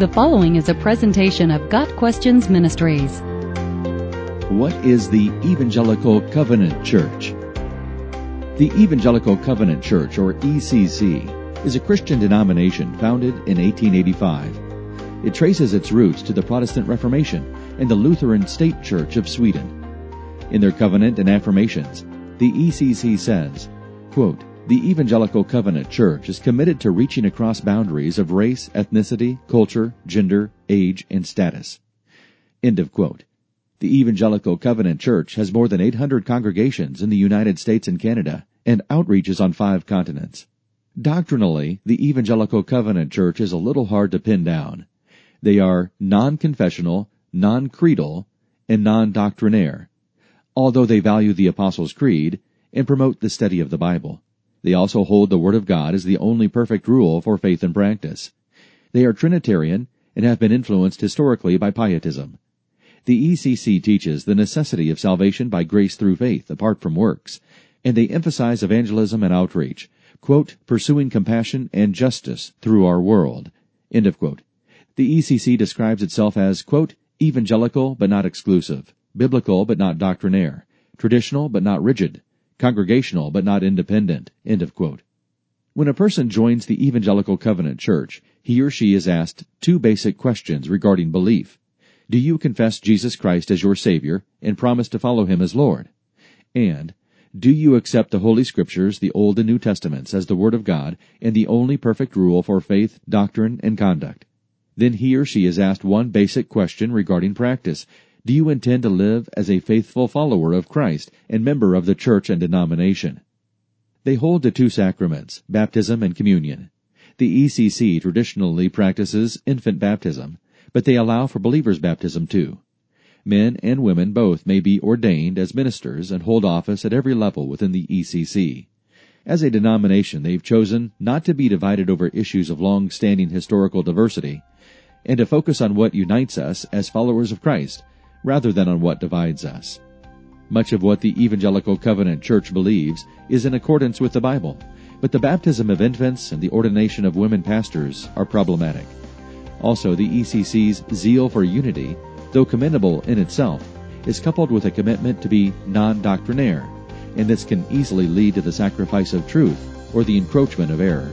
The following is a presentation of Got Questions Ministries. What is the Evangelical Covenant Church? The Evangelical Covenant Church, or ECC, is a Christian denomination founded in 1885. It traces its roots to the Protestant Reformation and the Lutheran State Church of Sweden. In their covenant and affirmations, the ECC says, quote, the Evangelical Covenant Church is committed to reaching across boundaries of race, ethnicity, culture, gender, age, and status. End of quote. The Evangelical Covenant Church has more than 800 congregations in the United States and Canada and outreaches on five continents. Doctrinally, the Evangelical Covenant Church is a little hard to pin down. They are non-confessional, non-creedal, and non-doctrinaire, although they value the Apostles' Creed and promote the study of the Bible. They also hold the Word of God as the only perfect rule for faith and practice. They are Trinitarian and have been influenced historically by Pietism. The ECC teaches the necessity of salvation by grace through faith, apart from works, and they emphasize evangelism and outreach, quote, pursuing compassion and justice through our world, end of quote. The ECC describes itself as, quote, evangelical but not exclusive, biblical but not doctrinaire, traditional but not rigid, congregational but not independent. When a person joins the Evangelical Covenant Church, he or she is asked two basic questions regarding belief. Do you confess Jesus Christ as your Savior and promise to follow Him as Lord? And, do you accept the Holy Scriptures, the Old and New Testaments, as the Word of God and the only perfect rule for faith, doctrine, and conduct? Then he or she is asked one basic question regarding practice. Do you intend to live as a faithful follower of Christ and member of the church and denomination? They hold the two sacraments, baptism and communion. The ECC traditionally practices infant baptism, but they allow for believers' baptism too. Men and women both may be ordained as ministers and hold office at every level within the ECC. As a denomination, they've chosen not to be divided over issues of long-standing historical diversity, and to focus on what unites us as followers of Christ rather than on what divides us. Much of what the Evangelical Covenant Church believes is in accordance with the Bible, but the baptism of infants and the ordination of women pastors are problematic. Also, the ECC's zeal for unity, though commendable in itself, is coupled with a commitment to be non-doctrinaire, and this can easily lead to the sacrifice of truth or the encroachment of error.